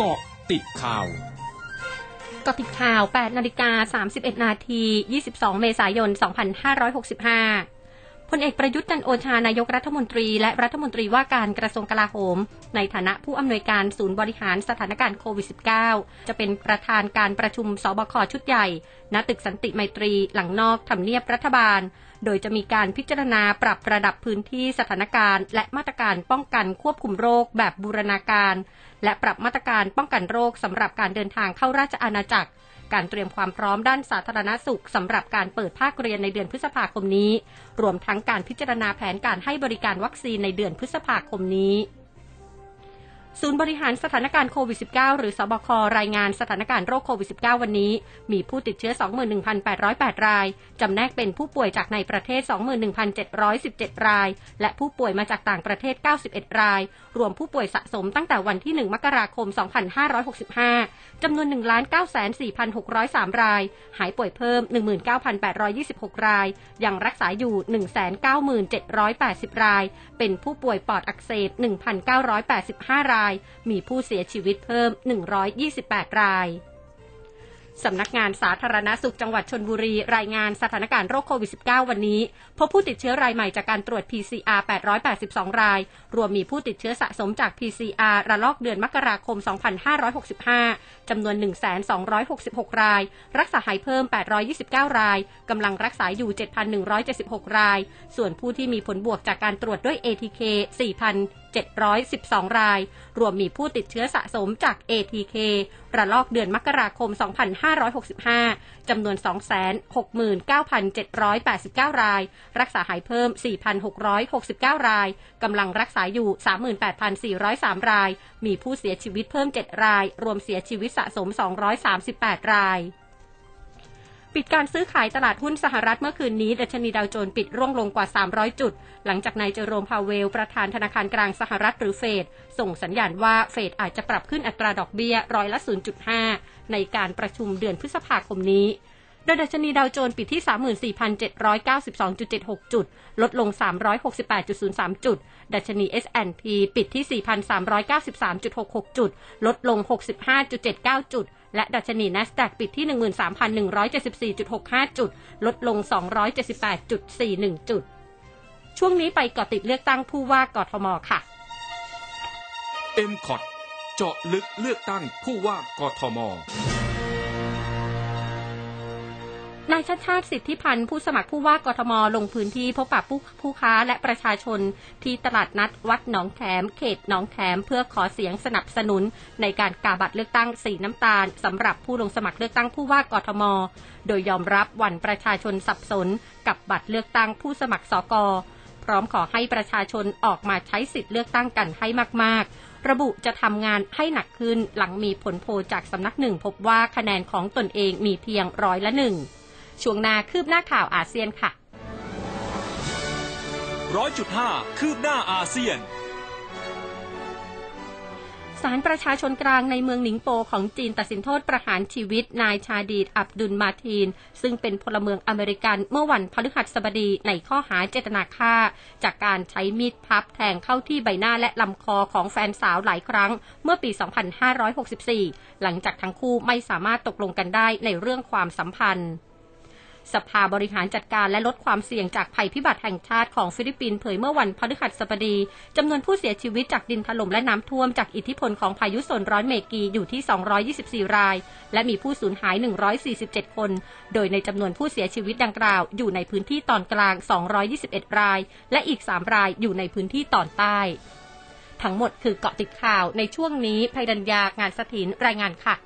เกาะติดข่าวเกาะติดข่าว 8 นาฬิกา 31 นาที 22 เมษายน 2565 พลเอกประยุทธ์จันโอชานายกรัฐมนตรี และรัฐมนตรีว่าการกระทรวงกลาโหม ในฐานะผู้อำนวยการศูนย์บริหารสถานการณ์โควิด -19 จะเป็นประธานการประชุมสบคชุดใหญ่ ณตึกสันติไมตรีหลังนอกทำเนียบรัฐบาล โดยจะมีการพิจารณาปรับระดับพื้นที่สถานการณ์ และมาตรการป้องกันควบคุมโรคแบบบูรณาการ และปรับมาตรการป้องกันโรคสำหรับการเดินทางเข้าราชอาณาจักร การเตรียมความพร้อมด้านสาธารณสุขสำหรับการเปิดภาคเรียนในเดือนพฤษภาคมนี้ รวมทั้งการพิจารณาแผนการให้บริการวัคซีนในเดือนพฤษภาคมนี้ ศูนย์บริหารสถานการณ์โควิด -19 หรือสบครายงานสถานการณ์โรคโควิด -19 วันนี้ มีผู้ติดเชื้อ 21,808 ราย จำแนกเป็นผู้ป่วยจากในประเทศ 21,717 ราย และผู้ป่วยมาจากต่างประเทศ 91 ราย รวมผู้ป่วยสะสมตั้งแต่วันที่ 1 มกราคม 2565 จำนวน 1,94,603 ราย หายป่วยเพิ่ม 19,826 ราย ยังรักษาอยู่ 197,780 ราย เป็นผู้ป่วยปอดอักเสบ 1,985 รายมีผู้เสียชีวิตเพิ่ม 128 รายสำนักงานสาธารณสุขจังหวัดชนบุรี รายงานสถานการณ์โรคโควิด -19 วันนี้ พบผู้ติดเชื้อรายใหม่จากการตรวจ PCR 882 ราย รวมมีผู้ติดเชื้อสะสมจาก PCR ระลอกเดือนมกราคม 2565 จำนวน 1,266 ราย รักษาหายเพิ่ม 829 ราย กำลังรักษาอยู่ 7,176 ราย ส่วนผู้ที่มีผลบวกจากการตรวจด้วย ATK 712 ราย รวมมีผู้ติดเชื้อสะสมจาก ATK ระลอกเดือนมกราคม 2565 จำนวน 269,789 ราย รักษาหายเพิ่ม 4,669 ราย กำลังรักษาอยู่ 38,403 ราย มีผู้เสียชีวิตเพิ่ม 7 ราย รวมเสียชีวิตสะสม 238 ราย ปิดการซื้อขายตลาดหุ้นสหรัฐเมื่อคืนนี้ดัชนีดาวโจนส์ปิดร่วงลงกว่า 300 จุด หลังจากนายเจอโรมพาเวล ประธานธนาคารกลางสหรัฐหรือเฟดส่งสัญญาณว่าเฟดอาจจะปรับขึ้นอัตราดอกเบี้ยร้อยละ 0.5 ในการประชุมเดือนพฤษภาคมนี้ ดยดัชนีดาวโจนส์ปิดที่ 34,792.76 จุด ลดลง 368.03 จุด ดัชนี S&P ปิดที่ 4,393.66 จุด ลดลง 65.79 จุด และดัชนี NASDAQ ปิดที่ 13,174.65 จุด ลดลง 278.41 จุด ช่วงนี้ไปกาะติดเลือกตั้งผู้ว่ากทมค่ะ m c o t เจาะลึกเลือกตั้งผู้ว่ากทมายชาติชาติสิทธิพันธ์ผู้สมัครผู้ว่ากทมลงพื้นที่พบปะผู้ผู้ค้าและประชาชนที่ตลาดนัดวัดหนองแขม เขตหนองแขม เพื่อขอเสียงสนับสนุน ในการกาบัตรเลือกตั้งสีน้ำตาลสำหรับผู้ลงสมัครเลือกตั้งผู้ว่ากทม โดยยอมรับวันประชาชนสับสน กับบัตรเลือกตั้งผู้สมัครสกพร้อมขอให้ประชาชนออกมาใช้สิทธิ์เลือกตั้งกันให้มาก ๆระบุจะทำงานให้หนักขึ้นหลังมีผลโพจากสำนักหนึ่งพบว่าคะแนนของตนเองมีเพียงร้อยละหนึ่ง ช่วงหน้าคืบหน้าข่าวอาเซียนค่ะร้อยจุดห้าคืบหน้าอาเซียนศาลประชาชนกลางในเมืองหนิงโปของจีนตัดสินโทษประหารชีวิตนายชาดีดอับดุลมาทีน ซึ่งเป็นพลเมืองอเมริกันเมื่อวันพฤหัสบดีในข้อหาเจตนาฆ่า จากการใช้มีดพับแทงเข้าที่ใบหน้าและลำคอของแฟนสาวหลายครั้งเมื่อปี 2564 หลังจากทั้งคู่ไม่สามารถตกลงกันได้ในเรื่องความสัมพันธ์ สภาบริหารจัดการและลดความเสี่ยงจากภัยพิบัติแห่งชาติของฟิลิปปินส์เผยเมื่อวันพฤหัสบดีจำนวนผู้เสียชีวิตจากดินถล่มและน้ำท่วมจากอิทธิพลของพายุโซนร้อนเมกีอยู่ที่ 224 ราย และมีผู้สูญหาย 147 คน โดยในจำนวนผู้เสียชีวิตดังกล่าว อยู่ในพื้นที่ตอนกลาง 221 ราย และอีก 3 รายอยู่ในพื้นที่ตอนใต้ทั้งหมดคือเกาะติดข่าวในช่วงนี้ภัยดัญญางานสถินรายงานค่ะ